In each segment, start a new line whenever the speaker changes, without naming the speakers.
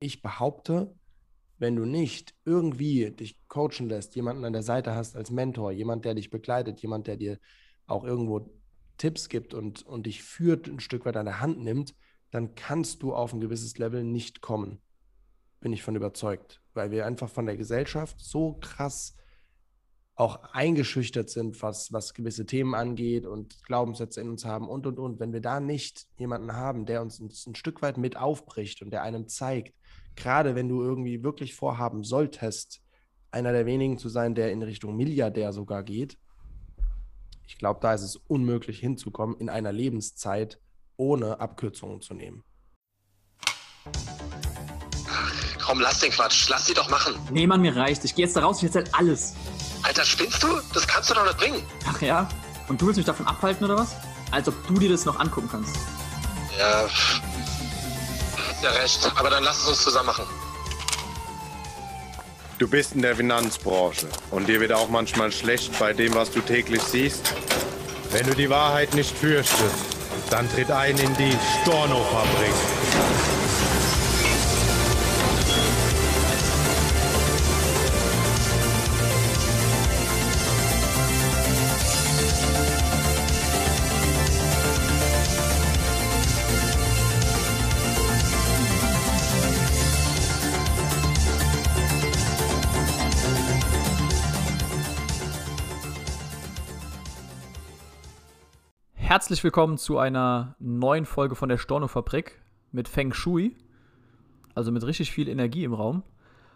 ich behaupte, wenn du nicht irgendwie dich coachen lässt, jemanden an der Seite hast als Mentor, jemand, der dich begleitet, jemand, der dir auch irgendwo Tipps gibt und, und dich führt, ein Stück weit an der Hand nimmt, dann kannst du auf ein gewisses Level nicht kommen. Bin ich von überzeugt. Weil wir einfach von der Gesellschaft so krass auch eingeschüchtert sind, was, was gewisse Themen angeht und Glaubenssätze in uns haben und, und, und. Wenn wir da nicht jemanden haben, der uns ein, ein Stück weit mit aufbricht und der einem zeigt, gerade wenn du irgendwie wirklich vorhaben solltest, einer der wenigen zu sein, der in Richtung Milliardär sogar geht, ich glaube, da ist es unmöglich hinzukommen in einer Lebenszeit, ohne Abkürzungen zu nehmen.
Ach, komm, lass den Quatsch. Lass sie doch machen.
Nee, Mann, mir reicht. Ich gehe jetzt da raus, ich erzähl alles.
Alter, spinnst du? Das kannst du doch nicht bringen.
Ach ja? Und du willst mich davon abhalten oder was? Als ob du dir das noch angucken kannst.
Ja, ja recht. Aber dann lass es uns zusammen machen.
Du bist in der Finanzbranche und dir wird auch manchmal schlecht bei dem, was du täglich siehst. Wenn du die Wahrheit nicht fürchtest, dann tritt ein in die Storno-Fabrik.
Herzlich willkommen zu einer neuen Folge von der Storno-Fabrik mit Feng Shui. Also mit richtig viel Energie im Raum.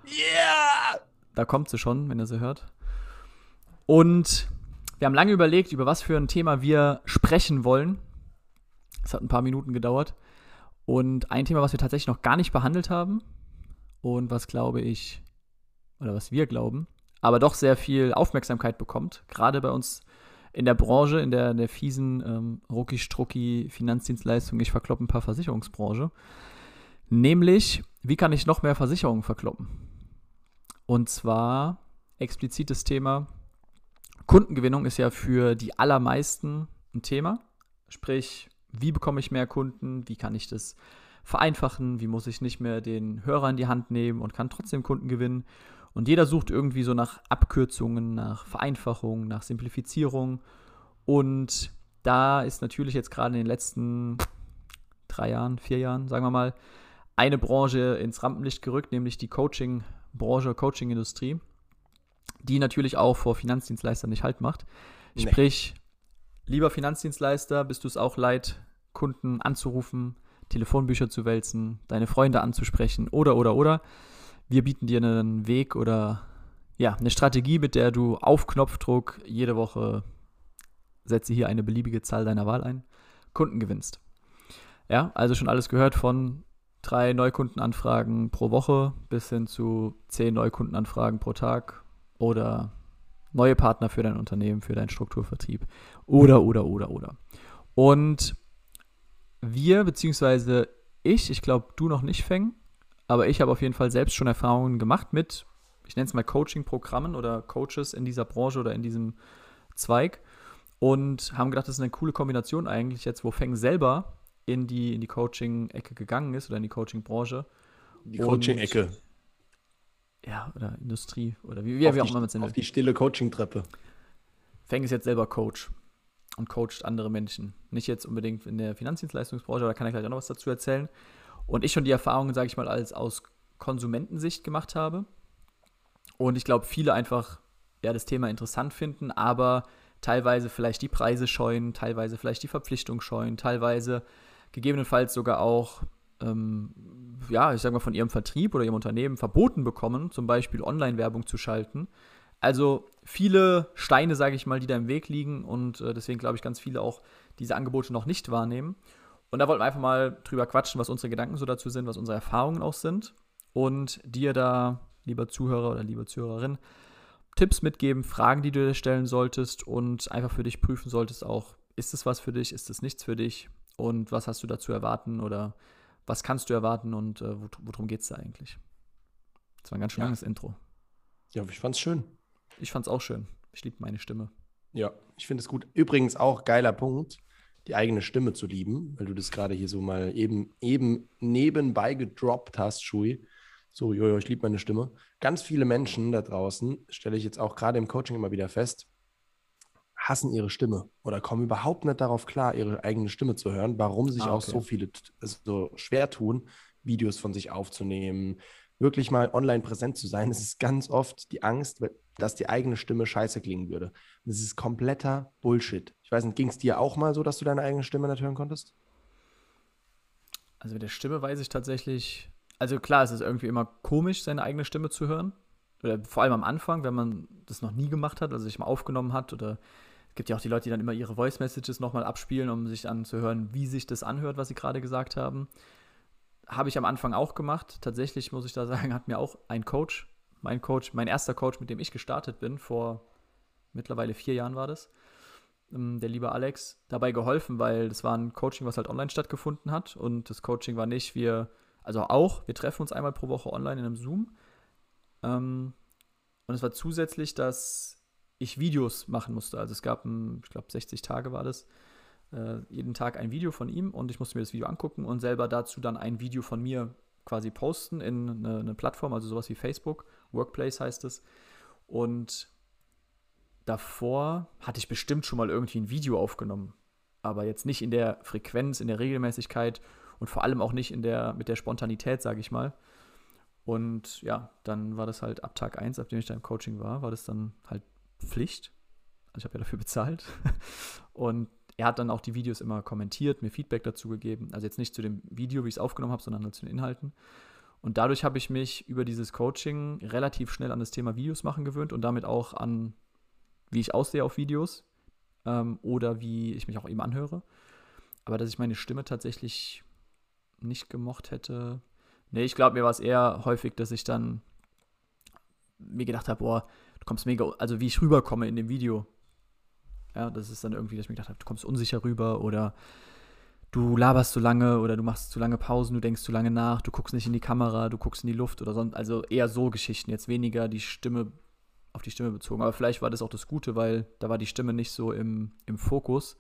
Yeah!
Da kommt sie schon, wenn ihr sie hört. Und wir haben lange überlegt, über was für ein Thema wir sprechen wollen. Es hat ein paar Minuten gedauert. Und ein Thema, was wir tatsächlich noch gar nicht behandelt haben und was glaube ich, oder was wir glauben, aber doch sehr viel Aufmerksamkeit bekommt, gerade bei uns in der Branche, in der, in der fiesen ähm, Rucki-Strucki Finanzdienstleistung, ich verkloppe ein paar Versicherungsbranche. Nämlich, wie kann ich noch mehr Versicherungen verkloppen? Und zwar explizites Thema Kundengewinnung ist ja für die allermeisten ein Thema. Sprich, wie bekomme ich mehr Kunden? Wie kann ich das vereinfachen? Wie muss ich nicht mehr den Hörer in die Hand nehmen und kann trotzdem Kunden gewinnen? Und jeder sucht irgendwie so nach Abkürzungen, nach Vereinfachung, nach Simplifizierung. Und da ist natürlich jetzt gerade in den letzten drei Jahren, vier Jahren, sagen wir mal, eine Branche ins Rampenlicht gerückt, nämlich die Coaching-Branche, Coaching-Industrie, die natürlich auch vor Finanzdienstleistern nicht halt macht. Nee. Sprich, lieber Finanzdienstleister, bist du es auch leid, Kunden anzurufen, Telefonbücher zu wälzen, deine Freunde anzusprechen oder, oder, oder. Wir bieten dir einen Weg oder ja, eine Strategie, mit der du auf Knopfdruck jede Woche setze hier eine beliebige Zahl deiner Wahl ein, Kunden gewinnst. Ja, also schon alles gehört von drei Neukundenanfragen pro Woche bis hin zu zehn Neukundenanfragen pro Tag oder neue Partner für dein Unternehmen, für deinen Strukturvertrieb oder, oder, oder, oder. Und wir, beziehungsweise ich, ich glaube, du noch nicht fängen, aber ich habe auf jeden Fall selbst schon Erfahrungen gemacht mit, ich nenne es mal Coaching-Programmen oder Coaches in dieser Branche oder in diesem Zweig und haben gedacht, das ist eine coole Kombination eigentlich jetzt, wo Feng selber in die, in die Coaching-Ecke gegangen ist oder in die Coaching-Branche.
Die Coaching-Ecke.
Ja, oder Industrie oder wie, wie, wie auch immer man
es nennt. Auf die stille Coaching-Treppe.
Feng ist jetzt selber Coach und coacht andere Menschen. Nicht jetzt unbedingt in der Finanzdienstleistungsbranche, da kann ich gleich auch noch was dazu erzählen. Und ich schon die Erfahrungen, sage ich mal, als aus Konsumentensicht gemacht habe. Und ich glaube, viele einfach ja, das Thema interessant finden, aber teilweise vielleicht die Preise scheuen, teilweise vielleicht die Verpflichtung scheuen, teilweise gegebenenfalls sogar auch, ähm, ja, ich sage mal, von ihrem Vertrieb oder ihrem Unternehmen verboten bekommen, zum Beispiel Online-Werbung zu schalten. Also viele Steine, sage ich mal, die da im Weg liegen und äh, deswegen glaube ich, ganz viele auch diese Angebote noch nicht wahrnehmen. Und da wollten wir einfach mal drüber quatschen, was unsere Gedanken so dazu sind, was unsere Erfahrungen auch sind. Und dir da, lieber Zuhörer oder liebe Zuhörerin, Tipps mitgeben, Fragen, die du dir stellen solltest und einfach für dich prüfen solltest auch, ist es was für dich, ist es nichts für dich und was hast du dazu erwarten oder was kannst du erwarten und äh, worum geht es da eigentlich? Das war ein ganz schön ja. langes Intro.
Ja, ich fand's schön.
Ich fand's auch schön. Ich liebe meine Stimme.
Ja, ich finde es gut. Übrigens auch geiler Punkt die eigene Stimme zu lieben, weil du das gerade hier so mal eben, eben nebenbei gedroppt hast, Shui. So, jojo, ich liebe meine Stimme. Ganz viele Menschen da draußen, stelle ich jetzt auch gerade im Coaching immer wieder fest, hassen ihre Stimme oder kommen überhaupt nicht darauf klar, ihre eigene Stimme zu hören, warum sich
Ah,
auch
okay.
so viele es so schwer tun, Videos von sich aufzunehmen, wirklich mal online präsent zu sein. Es ist ganz oft die Angst, dass die eigene Stimme scheiße klingen würde. Das ist kompletter Bullshit. Ich weiß nicht, ging es dir auch mal so, dass du deine eigene Stimme nicht hören konntest?
Also mit der Stimme weiß ich tatsächlich. Also klar, es ist irgendwie immer komisch, seine eigene Stimme zu hören. Oder vor allem am Anfang, wenn man das noch nie gemacht hat, also sich mal aufgenommen hat. Oder es gibt ja auch die Leute, die dann immer ihre Voice Messages nochmal abspielen, um sich anzuhören, wie sich das anhört, was sie gerade gesagt haben. Habe ich am Anfang auch gemacht. Tatsächlich muss ich da sagen, hat mir auch ein Coach, mein Coach, mein erster Coach, mit dem ich gestartet bin, vor mittlerweile vier Jahren war das, ähm, der liebe Alex, dabei geholfen, weil das war ein Coaching, was halt online stattgefunden hat. Und das Coaching war nicht, wir, also auch, wir treffen uns einmal pro Woche online in einem Zoom. Ähm, und es war zusätzlich, dass ich Videos machen musste. Also es gab, ein, ich glaube, 60 Tage war das. Äh, jeden Tag ein Video von ihm und ich musste mir das Video angucken und selber dazu dann ein Video von mir quasi posten in eine, eine Plattform, also sowas wie Facebook. Workplace heißt es. Und davor hatte ich bestimmt schon mal irgendwie ein Video aufgenommen. Aber jetzt nicht in der Frequenz, in der Regelmäßigkeit und vor allem auch nicht in der, mit der Spontanität, sage ich mal. Und ja, dann war das halt ab Tag 1, ab dem ich da im Coaching war, war das dann halt Pflicht. Also ich habe ja dafür bezahlt. Und er hat dann auch die Videos immer kommentiert, mir Feedback dazu gegeben. Also jetzt nicht zu dem Video, wie ich es aufgenommen habe, sondern halt zu den Inhalten. Und dadurch habe ich mich über dieses Coaching relativ schnell an das Thema Videos machen gewöhnt und damit auch an, wie ich aussehe auf Videos ähm, oder wie ich mich auch eben anhöre. Aber dass ich meine Stimme tatsächlich nicht gemocht hätte. Nee, ich glaube, mir war es eher häufig, dass ich dann mir gedacht habe, boah, du kommst mega, also wie ich rüberkomme in dem Video. Ja, das ist dann irgendwie, dass ich mir gedacht habe, du kommst unsicher rüber oder du laberst zu lange oder du machst zu lange Pausen, du denkst zu lange nach, du guckst nicht in die Kamera, du guckst in die Luft oder sonst, also eher so Geschichten, jetzt weniger die Stimme auf die Stimme bezogen. Aber vielleicht war das auch das Gute, weil da war die Stimme nicht so im, im Fokus,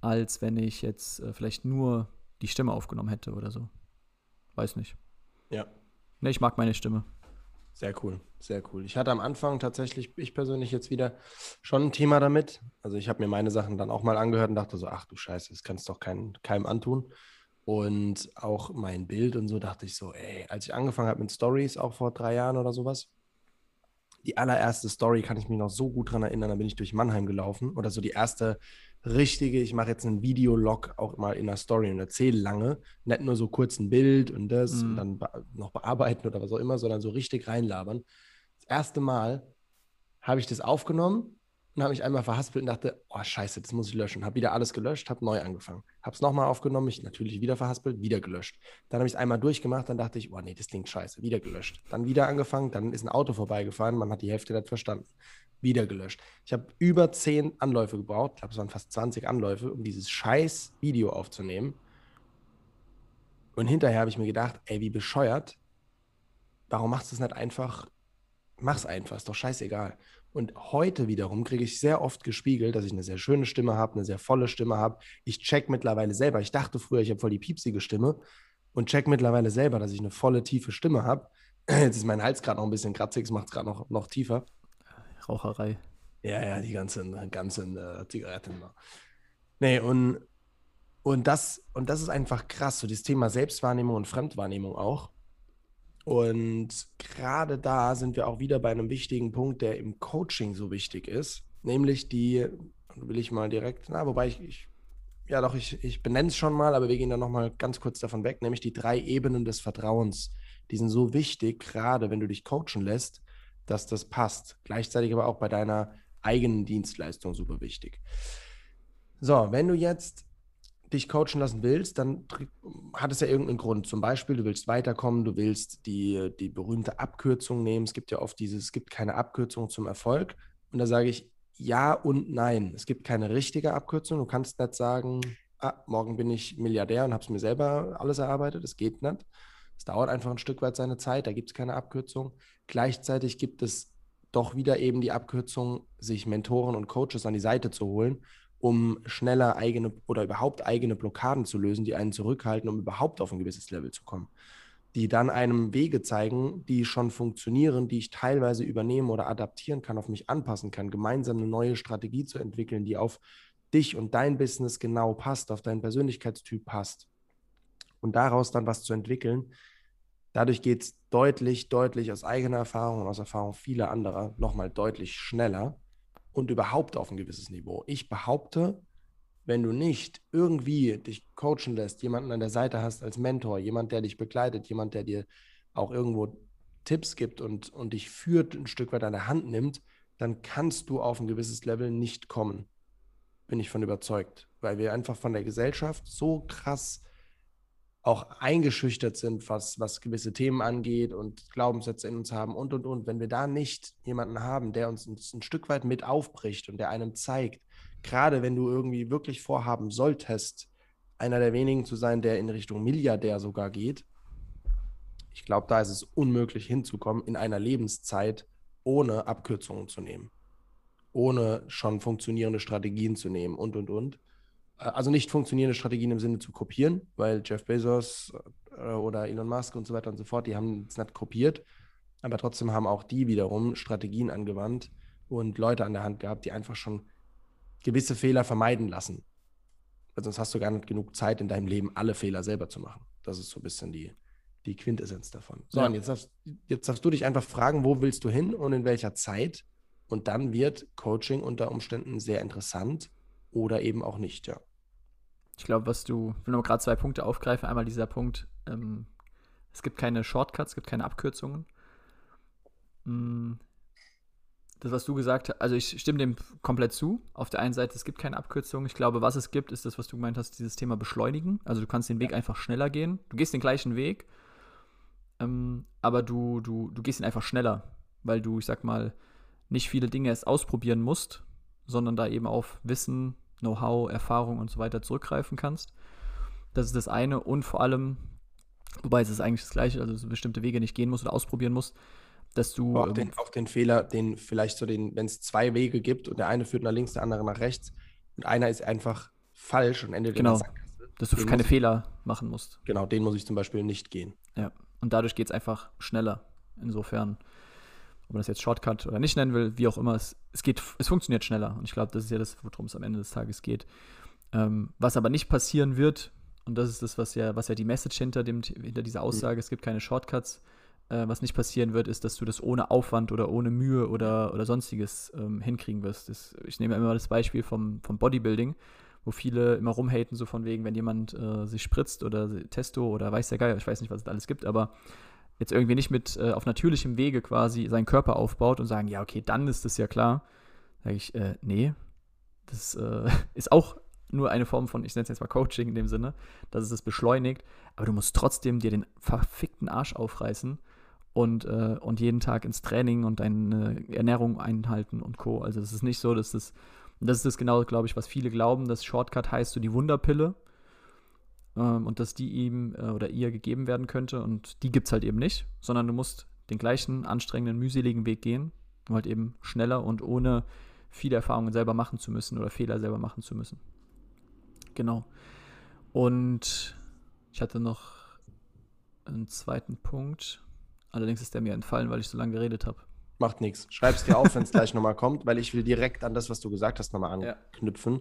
als wenn ich jetzt äh, vielleicht nur die Stimme aufgenommen hätte oder so. Weiß nicht.
Ja.
Ne, ich mag meine Stimme.
Sehr cool, sehr cool. Ich hatte am Anfang tatsächlich, ich persönlich jetzt wieder schon ein Thema damit. Also ich habe mir meine Sachen dann auch mal angehört und dachte so, ach du Scheiße, das kannst doch kein, keinem antun. Und auch mein Bild und so dachte ich so, ey, als ich angefangen habe mit Stories, auch vor drei Jahren oder sowas, die allererste Story kann ich mich noch so gut dran erinnern, da bin ich durch Mannheim gelaufen oder so die erste richtige, ich mache jetzt einen Videolog auch mal in der Story und erzähle lange, nicht nur so kurz ein Bild und das
Mhm.
und dann be noch bearbeiten oder was auch immer, sondern so richtig reinlabern. Das erste Mal habe ich das aufgenommen und habe mich einmal verhaspelt und dachte, oh scheiße, das muss ich löschen. Habe wieder alles gelöscht, habe neu angefangen. Habe es nochmal aufgenommen, mich natürlich wieder verhaspelt, wieder gelöscht. Dann habe ich es einmal durchgemacht, dann dachte ich, oh nee, das klingt scheiße, wieder gelöscht. Dann wieder angefangen, dann ist ein Auto vorbeigefahren, man hat die Hälfte nicht verstanden. Wieder gelöscht. Ich habe über zehn Anläufe gebraucht, ich glaube, es waren fast 20 Anläufe, um dieses scheiß Video aufzunehmen. Und hinterher habe ich mir gedacht, ey, wie bescheuert, warum machst du es nicht einfach? Mach's einfach, ist doch scheißegal. Und heute wiederum kriege ich sehr oft gespiegelt, dass ich eine sehr schöne Stimme habe, eine sehr volle Stimme habe. Ich check mittlerweile selber. Ich dachte früher, ich habe voll die piepsige Stimme und check mittlerweile selber, dass ich eine volle, tiefe Stimme habe. Jetzt ist mein Hals gerade noch ein bisschen kratzig, es macht es gerade noch, noch tiefer.
Raucherei.
Ja, ja, die ganzen, ganzen äh, Zigaretten. Nee, und, und, das, und das ist einfach krass, so das Thema Selbstwahrnehmung und Fremdwahrnehmung auch. Und gerade da sind wir auch wieder bei einem wichtigen Punkt, der im Coaching so wichtig ist, nämlich die, will ich mal direkt, na, wobei ich, ich ja doch, ich, ich benenne es schon mal, aber wir gehen da nochmal ganz kurz davon weg, nämlich die drei Ebenen des Vertrauens. Die sind so wichtig, gerade wenn du dich coachen lässt, dass das passt. Gleichzeitig aber auch bei deiner eigenen Dienstleistung super wichtig. So, wenn du jetzt dich coachen lassen willst, dann hat es ja irgendeinen Grund. Zum Beispiel, du willst weiterkommen, du willst die, die berühmte Abkürzung nehmen. Es gibt ja oft dieses, es gibt keine Abkürzung zum Erfolg. Und da sage ich ja und nein. Es gibt keine richtige Abkürzung. Du kannst nicht sagen, ah, morgen bin ich Milliardär und habe es mir selber alles erarbeitet. Das geht nicht. Es dauert einfach ein Stück weit seine Zeit, da gibt es keine Abkürzung. Gleichzeitig gibt es doch wieder eben die Abkürzung, sich Mentoren und Coaches an die Seite zu holen, um schneller eigene oder überhaupt eigene Blockaden zu lösen, die einen zurückhalten, um überhaupt auf ein gewisses Level zu kommen. die dann einem Wege zeigen, die schon funktionieren, die ich teilweise übernehmen oder adaptieren kann, auf mich anpassen kann, gemeinsam eine neue Strategie zu entwickeln, die auf dich und dein Business genau passt, auf deinen Persönlichkeitstyp passt und daraus dann was zu entwickeln. Dadurch geht es deutlich, deutlich aus eigener Erfahrung und aus Erfahrung vieler anderer nochmal deutlich schneller und überhaupt auf ein gewisses Niveau. Ich behaupte, wenn du nicht irgendwie dich coachen lässt, jemanden an der Seite hast als Mentor, jemand, der dich begleitet, jemand, der dir auch irgendwo Tipps gibt und, und dich führt, ein Stück weit an der Hand nimmt, dann kannst du auf ein gewisses Level nicht kommen. Bin ich von überzeugt. Weil wir einfach von der Gesellschaft so krass auch eingeschüchtert sind, was, was gewisse Themen angeht und Glaubenssätze in uns haben und, und, und. Wenn wir da nicht jemanden haben, der uns ein, ein Stück weit mit aufbricht und der einem zeigt, gerade wenn du irgendwie wirklich vorhaben solltest, einer der wenigen zu sein, der in Richtung Milliardär sogar geht, ich glaube, da ist es unmöglich hinzukommen in einer Lebenszeit, ohne Abkürzungen zu nehmen, ohne schon funktionierende Strategien zu nehmen und, und, und. Äh, also nicht funktionierende Strategien im Sinne zu kopieren, weil Jeff Bezos äh, oder Elon Musk und so weiter und so fort, die haben es nicht kopiert, aber trotzdem haben auch die wiederum Strategien angewandt und Leute an der Hand gehabt, die einfach schon gewisse Fehler vermeiden lassen. Weil sonst hast du gar nicht genug Zeit in deinem Leben, alle Fehler selber zu machen. Das ist so ein bisschen die, die Quintessenz davon. So, ja. und jetzt darfst, jetzt darfst du dich einfach fragen, wo willst du hin und in welcher Zeit? Und dann wird Coaching unter Umständen sehr interessant oder eben auch nicht, ja.
Ich glaube, was du, ich will nur gerade zwei Punkte aufgreifen. Einmal dieser Punkt, ähm, es gibt keine Shortcuts, es gibt keine Abkürzungen. Hm, das, was du gesagt hast, also ich stimme dem komplett zu. Auf der einen Seite, es gibt keine Abkürzung. Ich glaube, was es gibt, ist das, was du gemeint hast, dieses Thema Beschleunigen. Also du kannst den Weg einfach schneller gehen. Du gehst den gleichen Weg, ähm, aber du, du, du gehst ihn einfach schneller, weil du, ich sag mal, nicht viele Dinge erst ausprobieren musst, sondern da eben auf Wissen, Know-how, Erfahrung und so weiter zurückgreifen kannst. Das ist das eine. Und vor allem, wobei es ist eigentlich das Gleiche, also so bestimmte Wege nicht gehen musst oder ausprobieren musst, dass du.
Auch den, auch den Fehler, den vielleicht so den, wenn es zwei Wege gibt und der eine führt nach links, der andere nach rechts und einer ist einfach falsch und endet
genau. in der Sackgasse. Dass du keine Fehler machen musst.
Genau, den muss ich zum Beispiel nicht gehen.
Ja, und dadurch geht es einfach schneller. Insofern, ob man das jetzt Shortcut oder nicht nennen will, wie auch immer, es, es geht, es funktioniert schneller. Und ich glaube, das ist ja das, worum es am Ende des Tages geht. Ähm, was aber nicht passieren wird, und das ist das, was ja, was ja die Message hinter, dem, hinter dieser mhm. Aussage, es gibt keine Shortcuts, äh, was nicht passieren wird, ist, dass du das ohne Aufwand oder ohne Mühe oder, oder sonstiges ähm, hinkriegen wirst. Das, ich nehme immer das Beispiel vom, vom Bodybuilding, wo viele immer rumhaten, so von wegen, wenn jemand äh, sich spritzt oder Testo oder weiß der Geier, ich weiß nicht, was es alles gibt, aber jetzt irgendwie nicht mit äh, auf natürlichem Wege quasi seinen Körper aufbaut und sagen, ja, okay, dann ist das ja klar. Sage ich, äh, nee, das äh, ist auch nur eine Form von, ich nenne es jetzt mal Coaching in dem Sinne, dass es das beschleunigt, aber du musst trotzdem dir den verfickten Arsch aufreißen und, äh, und jeden Tag ins Training und deine Ernährung einhalten und Co. Also es ist nicht so, dass das, das ist das genau, glaube ich, was viele glauben, dass Shortcut heißt so die Wunderpille ähm, und dass die ihm äh, oder ihr gegeben werden könnte. Und die gibt es halt eben nicht, sondern du musst den gleichen anstrengenden, mühseligen Weg gehen, nur halt eben schneller und ohne viele Erfahrungen selber machen zu müssen oder Fehler selber machen zu müssen. Genau. Und ich hatte noch einen zweiten Punkt. Allerdings ist der mir entfallen, weil ich so lange geredet habe.
Macht nichts. Schreib es dir auf, wenn es gleich nochmal kommt, weil ich will direkt an das, was du gesagt hast, nochmal anknüpfen. Ja.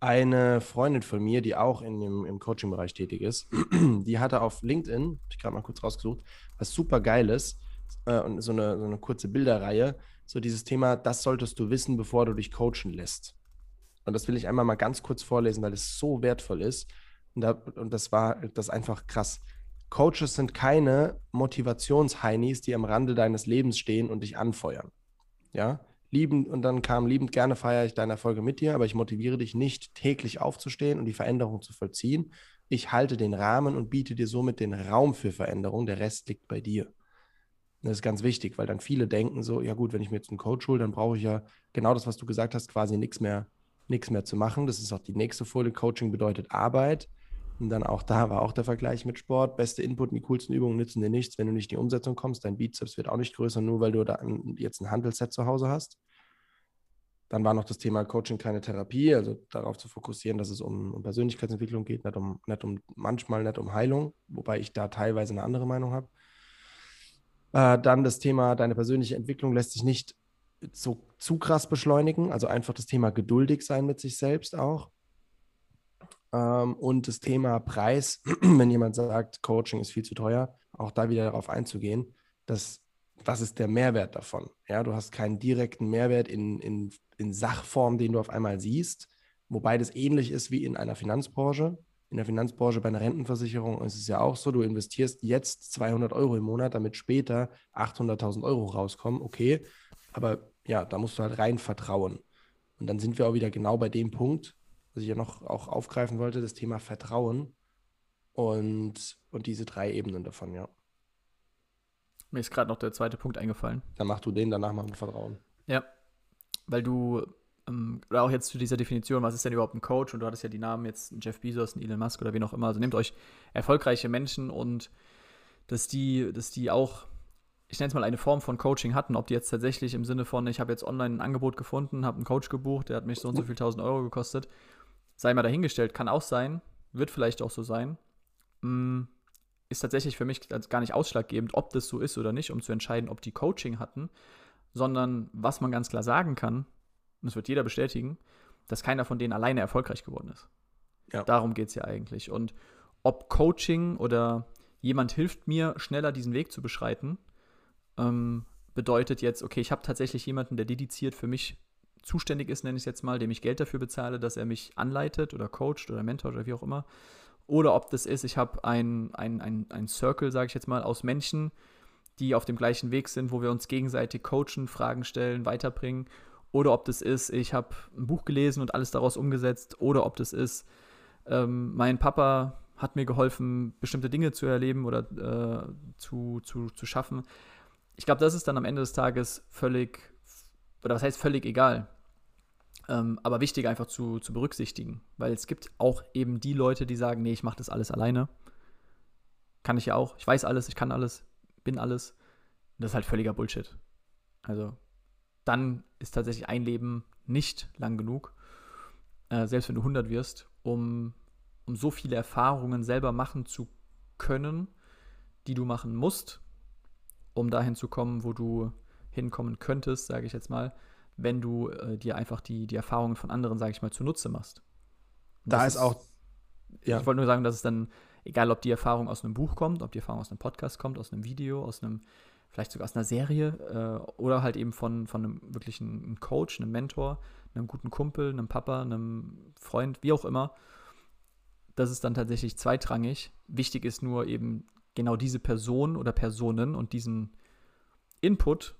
Eine Freundin von mir, die auch in dem, im Coaching-Bereich tätig ist, die hatte auf LinkedIn, habe ich gerade mal kurz rausgesucht, was super Geiles äh, und so eine, so eine kurze Bilderreihe, so dieses Thema, das solltest du wissen, bevor du dich coachen lässt. Und das will ich einmal mal ganz kurz vorlesen, weil es so wertvoll ist. Und, da, und das war das einfach krass. Coaches sind keine Motivationsheinis, die am Rande deines Lebens stehen und dich anfeuern. Ja, liebend und dann kam liebend gerne feiere ich deine Erfolge mit dir, aber ich motiviere dich nicht täglich aufzustehen und die Veränderung zu vollziehen. Ich halte den Rahmen und biete dir somit den Raum für Veränderung. Der Rest liegt bei dir. Das ist ganz wichtig, weil dann viele denken so, ja gut, wenn ich mir jetzt einen Coach hole, dann brauche ich ja genau das, was du gesagt hast, quasi nichts mehr, nichts mehr zu machen. Das ist auch die nächste Folie. Coaching bedeutet Arbeit. Und dann auch da war auch der Vergleich mit Sport. Beste Input die coolsten Übungen nützen dir nichts, wenn du nicht in die Umsetzung kommst. Dein Bizeps wird auch nicht größer, nur weil du da jetzt ein Handelset zu Hause hast. Dann war noch das Thema Coaching keine Therapie, also darauf zu fokussieren, dass es um, um Persönlichkeitsentwicklung geht, nicht um, nicht um manchmal nicht um Heilung, wobei ich da teilweise eine andere Meinung habe. Äh, dann das Thema, deine persönliche Entwicklung lässt sich nicht so zu krass beschleunigen, also einfach das Thema geduldig sein mit sich selbst auch. Ähm, und das Thema Preis, wenn jemand sagt, Coaching ist viel zu teuer, auch da wieder darauf einzugehen, dass was ist der Mehrwert davon? Ja, du hast keinen direkten Mehrwert in, in, in Sachform, den du auf einmal siehst, wobei das ähnlich ist wie in einer Finanzbranche. In der Finanzbranche bei einer Rentenversicherung ist es ja auch so, du investierst jetzt 200 Euro im Monat, damit später 800.000 Euro rauskommen. Okay, aber ja, da musst du halt rein vertrauen. Und dann sind wir auch wieder genau bei dem Punkt, was ich ja noch auch aufgreifen wollte, das Thema Vertrauen und, und diese drei Ebenen davon, ja.
Mir ist gerade noch der zweite Punkt eingefallen.
Dann mach du den, danach machen wir Vertrauen.
Ja, weil du, ähm, oder auch jetzt zu dieser Definition, was ist denn überhaupt ein Coach? Und du hattest ja die Namen jetzt Jeff Bezos, Elon Musk oder wie auch immer. Also nehmt euch erfolgreiche Menschen und dass die, dass die auch, ich nenne es mal eine Form von Coaching hatten, ob die jetzt tatsächlich im Sinne von, ich habe jetzt online ein Angebot gefunden, habe einen Coach gebucht, der hat mich so und so viel tausend Euro gekostet, sei mal dahingestellt, kann auch sein, wird vielleicht auch so sein. Mm, ist tatsächlich für mich gar nicht ausschlaggebend, ob das so ist oder nicht, um zu entscheiden, ob die Coaching hatten, sondern was man ganz klar sagen kann, und das wird jeder bestätigen, dass keiner von denen alleine erfolgreich geworden ist. Ja. Darum geht es ja eigentlich. Und ob Coaching oder jemand hilft mir, schneller diesen Weg zu beschreiten, ähm, bedeutet jetzt, okay, ich habe tatsächlich jemanden, der dediziert für mich zuständig ist, nenne ich es jetzt mal, dem ich Geld dafür bezahle, dass er mich anleitet oder coacht oder mentor oder wie auch immer oder ob das ist, ich habe ein, ein, ein, ein Circle, sage ich jetzt mal, aus Menschen, die auf dem gleichen Weg sind, wo wir uns gegenseitig coachen, Fragen stellen, weiterbringen. Oder ob das ist, ich habe ein Buch gelesen und alles daraus umgesetzt. Oder ob das ist, ähm, mein Papa hat mir geholfen, bestimmte Dinge zu erleben oder äh, zu, zu, zu schaffen. Ich glaube, das ist dann am Ende des Tages völlig, oder was heißt völlig egal. Ähm, aber wichtig einfach zu, zu berücksichtigen, weil es gibt auch eben die Leute, die sagen, nee, ich mache das alles alleine. Kann ich ja auch. Ich weiß alles, ich kann alles, bin alles. Und das ist halt völliger Bullshit. Also dann ist tatsächlich ein Leben nicht lang genug, äh, selbst wenn du 100 wirst, um, um so viele Erfahrungen selber machen zu können, die du machen musst, um dahin zu kommen, wo du hinkommen könntest, sage ich jetzt mal wenn du äh, dir einfach die, die Erfahrungen von anderen, sage ich mal, zunutze machst.
da ist auch.
Ja. Ich wollte nur sagen, dass es dann, egal ob die Erfahrung aus einem Buch kommt, ob die Erfahrung aus einem Podcast kommt, aus einem Video, aus einem, vielleicht sogar aus einer Serie äh, oder halt eben von, von einem wirklichen Coach, einem Mentor, einem guten Kumpel, einem Papa, einem Freund, wie auch immer. Das ist dann tatsächlich zweitrangig. Wichtig ist nur eben genau diese Person oder Personen und diesen Input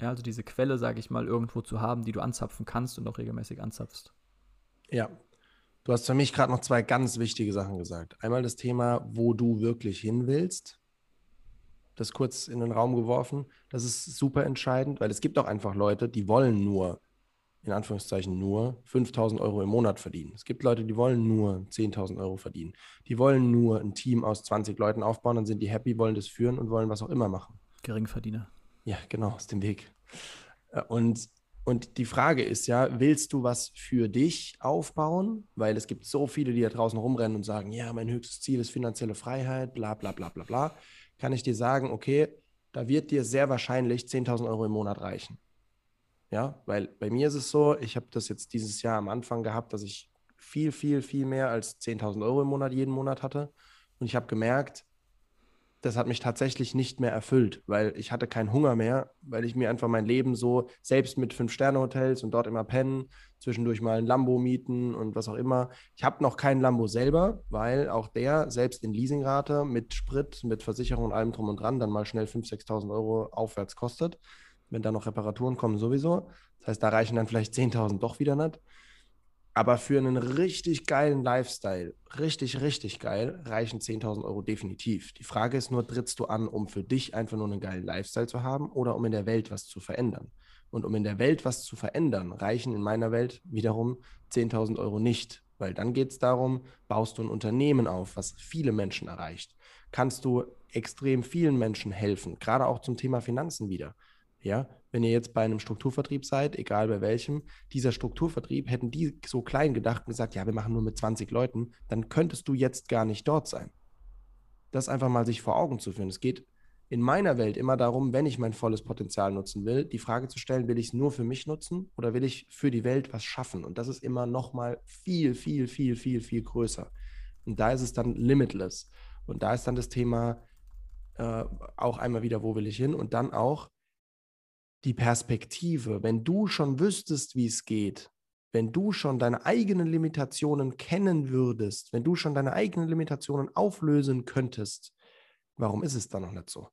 ja, also diese Quelle, sage ich mal, irgendwo zu haben, die du anzapfen kannst und auch regelmäßig anzapfst.
Ja. Du hast für mich gerade noch zwei ganz wichtige Sachen gesagt. Einmal das Thema, wo du wirklich hin willst. Das kurz in den Raum geworfen. Das ist super entscheidend, weil es gibt auch einfach Leute, die wollen nur, in Anführungszeichen nur, 5000 Euro im Monat verdienen. Es gibt Leute, die wollen nur 10.000 Euro verdienen. Die wollen nur ein Team aus 20 Leuten aufbauen, dann sind die happy, wollen das führen und wollen was auch immer machen.
Geringverdiener.
Ja, genau, aus dem Weg. Äh, und, und die Frage ist ja, willst du was für dich aufbauen? Weil es gibt so viele, die da draußen rumrennen und sagen, ja, mein höchstes Ziel ist finanzielle Freiheit, bla bla bla bla bla. Kann ich dir sagen, okay, da wird dir sehr wahrscheinlich 10.000 Euro im Monat reichen. Ja, weil bei mir ist es so, ich habe das jetzt dieses Jahr am Anfang gehabt, dass ich viel, viel, viel mehr als 10.000 Euro im Monat jeden Monat hatte. Und ich habe gemerkt, das hat mich tatsächlich nicht mehr erfüllt, weil ich hatte keinen Hunger mehr, weil ich mir einfach mein Leben so, selbst mit Fünf-Sterne-Hotels und dort immer pennen, zwischendurch mal ein Lambo mieten und was auch immer. Ich habe noch keinen Lambo selber, weil auch der selbst in Leasingrate mit Sprit, mit Versicherung und allem drum und dran dann mal schnell 5.000, 6.000 Euro aufwärts kostet. Wenn da noch Reparaturen kommen, sowieso. Das heißt, da reichen dann vielleicht 10.000 doch wieder nicht. Aber für einen richtig geilen Lifestyle, richtig, richtig geil, reichen 10.000 Euro definitiv. Die Frage ist nur, trittst du an, um für dich einfach nur einen geilen Lifestyle zu haben oder um in der Welt was zu verändern? Und um in der Welt was zu verändern, reichen in meiner Welt wiederum 10.000 Euro nicht. Weil dann geht es darum, baust du ein Unternehmen auf, was viele Menschen erreicht. Kannst du extrem vielen Menschen helfen, gerade auch zum Thema Finanzen wieder. Ja, wenn ihr jetzt bei einem Strukturvertrieb seid, egal bei welchem, dieser Strukturvertrieb, hätten die so klein gedacht und gesagt, ja, wir machen nur mit 20 Leuten, dann könntest du jetzt gar nicht dort sein. Das einfach mal sich vor Augen zu führen. Es geht in meiner Welt immer darum, wenn ich mein volles Potenzial nutzen will, die Frage zu stellen, will ich es nur für mich nutzen oder will ich für die Welt was schaffen? Und das ist immer noch mal viel, viel, viel, viel, viel größer. Und da ist es dann limitless. Und da ist dann das Thema äh, auch einmal wieder, wo will ich hin? Und dann auch die Perspektive. Wenn du schon wüsstest, wie es geht, wenn du schon deine eigenen Limitationen kennen würdest, wenn du schon deine eigenen Limitationen auflösen könntest, warum ist es dann noch nicht so?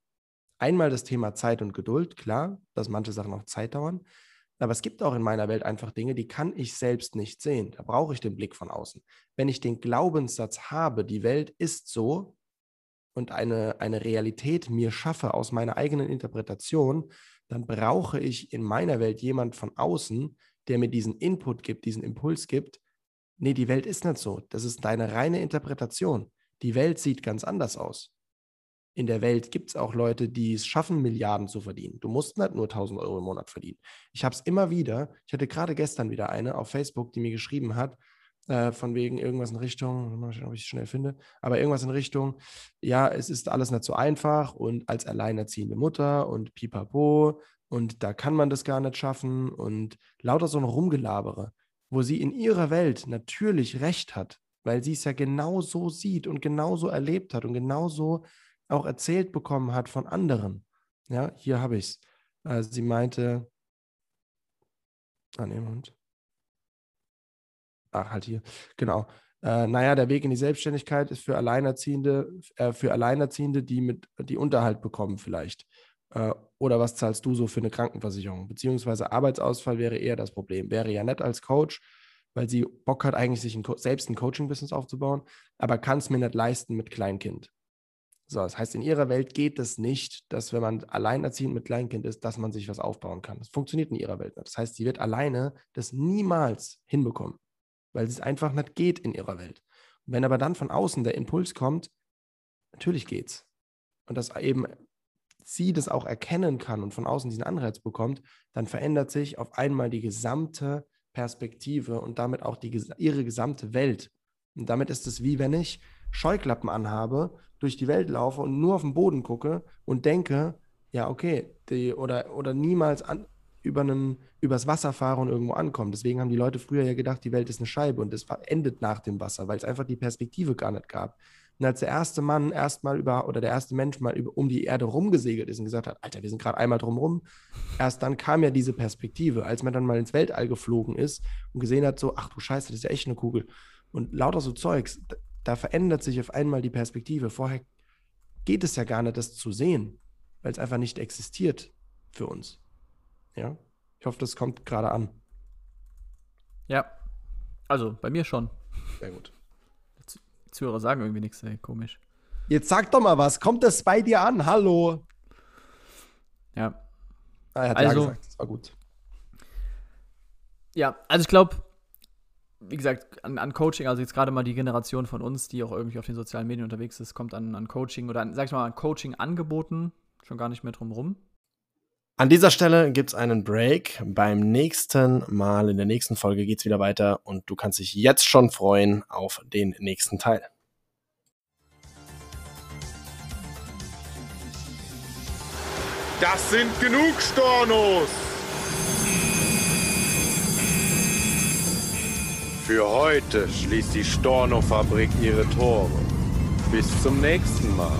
Einmal das Thema Zeit und Geduld, klar, dass manche Sachen auch Zeit dauern. Aber es gibt auch in meiner Welt einfach Dinge, die kann ich selbst nicht sehen. Da brauche ich den Blick von außen. Wenn ich den Glaubenssatz habe, die Welt ist so und eine, eine Realität mir schaffe aus meiner eigenen Interpretation, dann brauche ich in meiner Welt jemand von außen, der mir diesen Input gibt, diesen Impuls gibt. Nee, die Welt ist nicht so. Das ist deine reine Interpretation. Die Welt sieht ganz anders aus in der Welt gibt es auch Leute, die es schaffen, Milliarden zu verdienen. Du musst nicht nur 1000 Euro im Monat verdienen. Ich habe es immer wieder, ich hatte gerade gestern wieder eine auf Facebook, die mir geschrieben hat, äh, von wegen irgendwas in Richtung, mal ob ich es schnell finde, aber irgendwas in Richtung, ja, es ist alles nicht so einfach und als alleinerziehende Mutter und pipapo und da kann man das gar nicht schaffen und lauter so ein Rumgelabere, wo sie in ihrer Welt natürlich recht hat, weil sie es ja genau so sieht und genauso erlebt hat und genauso auch erzählt bekommen hat von anderen. Ja, hier habe ich es. Also sie meinte, ah, nee. Ach, halt hier. Genau. Äh, naja, der Weg in die Selbstständigkeit ist für Alleinerziehende, äh, für Alleinerziehende, die mit, die Unterhalt bekommen vielleicht. Äh, oder was zahlst du so für eine Krankenversicherung? Beziehungsweise Arbeitsausfall wäre eher das Problem. Wäre ja nett als Coach, weil sie Bock hat, eigentlich sich ein selbst ein Coaching-Business aufzubauen, aber kann es mir nicht leisten mit Kleinkind. So, das heißt, in ihrer Welt geht es nicht, dass wenn man alleinerziehend mit Kleinkind ist, dass man sich was aufbauen kann. Das funktioniert in ihrer Welt nicht. Das heißt, sie wird alleine das niemals hinbekommen, weil es einfach nicht geht in ihrer Welt. Und wenn aber dann von außen der Impuls kommt, natürlich geht's. Und dass eben sie das auch erkennen kann und von außen diesen Anreiz bekommt, dann verändert sich auf einmal die gesamte Perspektive und damit auch die, ihre gesamte Welt. Und damit ist es wie wenn ich Scheuklappen anhabe durch die Welt laufe und nur auf den Boden gucke und denke, ja, okay, die, oder, oder niemals an, über einen, übers Wasser fahre und irgendwo ankomme. Deswegen haben die Leute früher ja gedacht, die Welt ist eine Scheibe und es endet nach dem Wasser, weil es einfach die Perspektive gar nicht gab. Und als der erste Mann erstmal über, oder der erste Mensch mal über, um die Erde rumgesegelt ist und gesagt hat, Alter, wir sind gerade einmal drumrum, erst dann kam ja diese Perspektive, als man dann mal ins Weltall geflogen ist und gesehen hat, so, ach du Scheiße, das ist ja echt eine Kugel. Und lauter so Zeugs, da verändert sich auf einmal die Perspektive. Vorher geht es ja gar nicht, das zu sehen, weil es einfach nicht existiert für uns. Ja, ich hoffe, das kommt gerade an.
Ja, also bei mir schon.
Sehr gut.
Zuhörer sagen irgendwie nichts, ey, komisch.
Jetzt sag doch mal was, kommt das bei dir an? Hallo.
Ja.
Ah, er hat
also,
ja gesagt, das war gut.
Ja, also ich glaube, wie gesagt, an, an, Coaching, also jetzt gerade mal die Generation von uns, die auch irgendwie auf den sozialen Medien unterwegs ist, kommt an, an Coaching oder an, sag ich mal, an Coaching angeboten, schon gar nicht mehr drum rum.
An dieser Stelle gibt es einen Break. Beim nächsten Mal, in der nächsten Folge geht es wieder weiter und du kannst dich jetzt schon freuen auf den nächsten Teil.
Das sind genug Stornos! Für heute schließt die Storno-Fabrik ihre Tore. Bis zum nächsten Mal.